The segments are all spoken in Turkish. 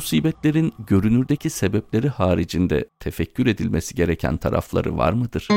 musibetlerin görünürdeki sebepleri haricinde tefekkür edilmesi gereken tarafları var mıdır?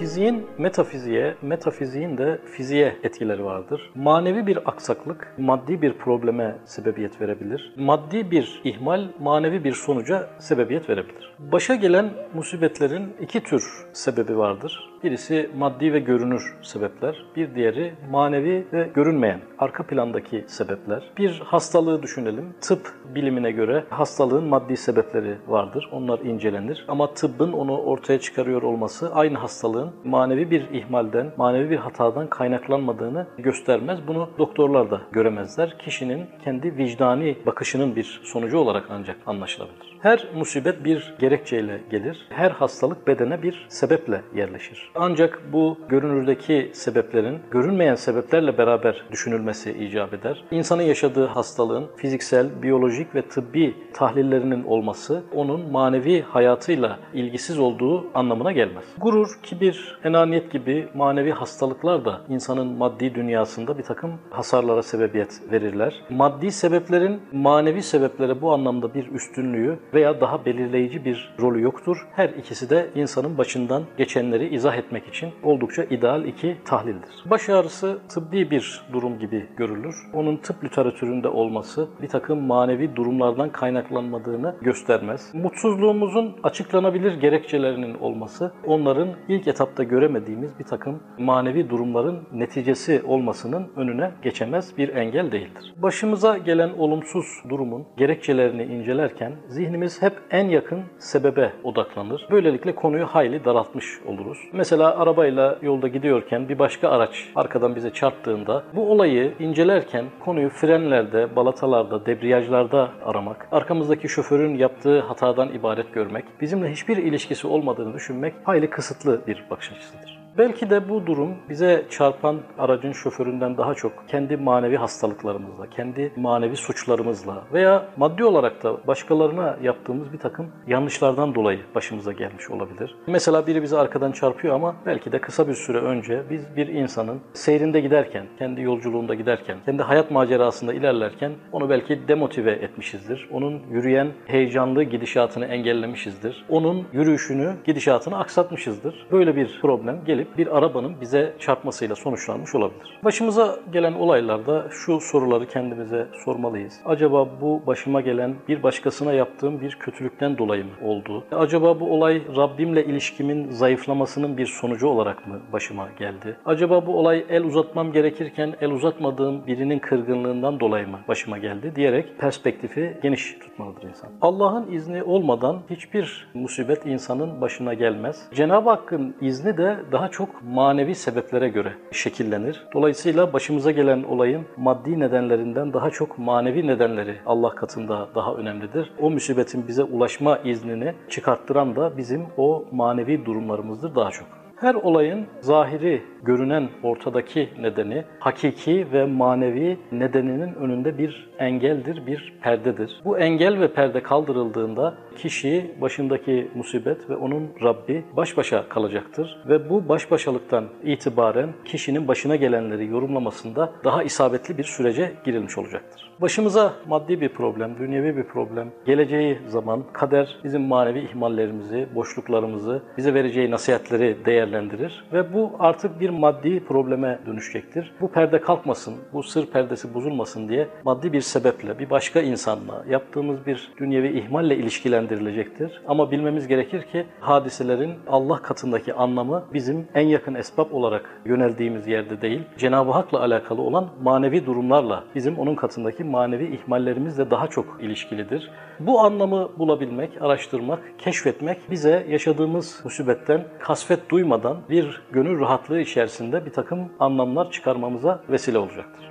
Fiziğin metafiziğe, metafiziğin de fiziğe etkileri vardır. Manevi bir aksaklık maddi bir probleme sebebiyet verebilir. Maddi bir ihmal manevi bir sonuca sebebiyet verebilir. Başa gelen musibetlerin iki tür sebebi vardır. Birisi maddi ve görünür sebepler, bir diğeri manevi ve görünmeyen, arka plandaki sebepler. Bir hastalığı düşünelim. Tıp bilimine göre hastalığın maddi sebepleri vardır. Onlar incelenir. Ama tıbbın onu ortaya çıkarıyor olması aynı hastalığın manevi bir ihmalden, manevi bir hatadan kaynaklanmadığını göstermez. Bunu doktorlar da göremezler. Kişinin kendi vicdani bakışının bir sonucu olarak ancak anlaşılabilir. Her musibet bir gerekçeyle gelir. Her hastalık bedene bir sebeple yerleşir. Ancak bu görünürdeki sebeplerin görünmeyen sebeplerle beraber düşünülmesi icap eder. İnsanın yaşadığı hastalığın fiziksel, biyolojik ve tıbbi tahlillerinin olması onun manevi hayatıyla ilgisiz olduğu anlamına gelmez. Gurur, kibir, enaniyet gibi manevi hastalıklar da insanın maddi dünyasında bir takım hasarlara sebebiyet verirler. Maddi sebeplerin manevi sebeplere bu anlamda bir üstünlüğü veya daha belirleyici bir rolü yoktur. Her ikisi de insanın başından geçenleri izah etmek için oldukça ideal iki tahlildir. Baş ağrısı tıbbi bir durum gibi görülür. Onun tıp literatüründe olması bir takım manevi durumlardan kaynaklanmadığını göstermez. Mutsuzluğumuzun açıklanabilir gerekçelerinin olması onların ilk etapta göremediğimiz bir takım manevi durumların neticesi olmasının önüne geçemez bir engel değildir. Başımıza gelen olumsuz durumun gerekçelerini incelerken zihnimiz hep en yakın sebebe odaklanır. Böylelikle konuyu hayli daraltmış oluruz. Mesela arabayla yolda gidiyorken bir başka araç arkadan bize çarptığında bu olayı incelerken konuyu frenlerde, balatalarda, debriyajlarda aramak, arkamızdaki şoförün yaptığı hatadan ibaret görmek, bizimle hiçbir ilişkisi olmadığını düşünmek hayli kısıtlı bir bakış açısıdır. Belki de bu durum bize çarpan aracın şoföründen daha çok kendi manevi hastalıklarımızla, kendi manevi suçlarımızla veya maddi olarak da başkalarına yaptığımız bir takım yanlışlardan dolayı başımıza gelmiş olabilir. Mesela biri bizi arkadan çarpıyor ama belki de kısa bir süre önce biz bir insanın seyrinde giderken, kendi yolculuğunda giderken, kendi hayat macerasında ilerlerken onu belki demotive etmişizdir. Onun yürüyen heyecanlı gidişatını engellemişizdir. Onun yürüyüşünü, gidişatını aksatmışızdır. Böyle bir problem gelip bir arabanın bize çarpmasıyla sonuçlanmış olabilir. Başımıza gelen olaylarda şu soruları kendimize sormalıyız. Acaba bu başıma gelen bir başkasına yaptığım bir kötülükten dolayı mı oldu? Acaba bu olay Rabbimle ilişkimin zayıflamasının bir sonucu olarak mı başıma geldi? Acaba bu olay el uzatmam gerekirken el uzatmadığım birinin kırgınlığından dolayı mı başıma geldi diyerek perspektifi geniş tutmalıdır insan. Allah'ın izni olmadan hiçbir musibet insanın başına gelmez. Cenab-ı Hakk'ın izni de daha çok manevi sebeplere göre şekillenir. Dolayısıyla başımıza gelen olayın maddi nedenlerinden daha çok manevi nedenleri Allah katında daha önemlidir. O musibetin bize ulaşma iznini çıkarttıran da bizim o manevi durumlarımızdır daha çok. Her olayın zahiri, görünen ortadaki nedeni, hakiki ve manevi nedeninin önünde bir engeldir, bir perdedir. Bu engel ve perde kaldırıldığında kişi başındaki musibet ve onun Rabbi baş başa kalacaktır. Ve bu baş başalıktan itibaren kişinin başına gelenleri yorumlamasında daha isabetli bir sürece girilmiş olacaktır. Başımıza maddi bir problem, dünyevi bir problem geleceği zaman kader bizim manevi ihmallerimizi, boşluklarımızı, bize vereceği nasihatleri değerlendirir ve bu artık bir maddi probleme dönüşecektir. Bu perde kalkmasın, bu sır perdesi bozulmasın diye maddi bir sebeple, bir başka insanla yaptığımız bir dünyevi ihmalle ilişkilendirilecektir. Ama bilmemiz gerekir ki hadiselerin Allah katındaki anlamı bizim en yakın esbab olarak yöneldiğimiz yerde değil, Cenab-ı Hak'la alakalı olan manevi durumlarla bizim onun katındaki manevi ihmallerimizle daha çok ilişkilidir. Bu anlamı bulabilmek, araştırmak, keşfetmek bize yaşadığımız musibetten kasvet duymadan bir gönül rahatlığı içerisinde bir takım anlamlar çıkarmamıza vesile olacaktır.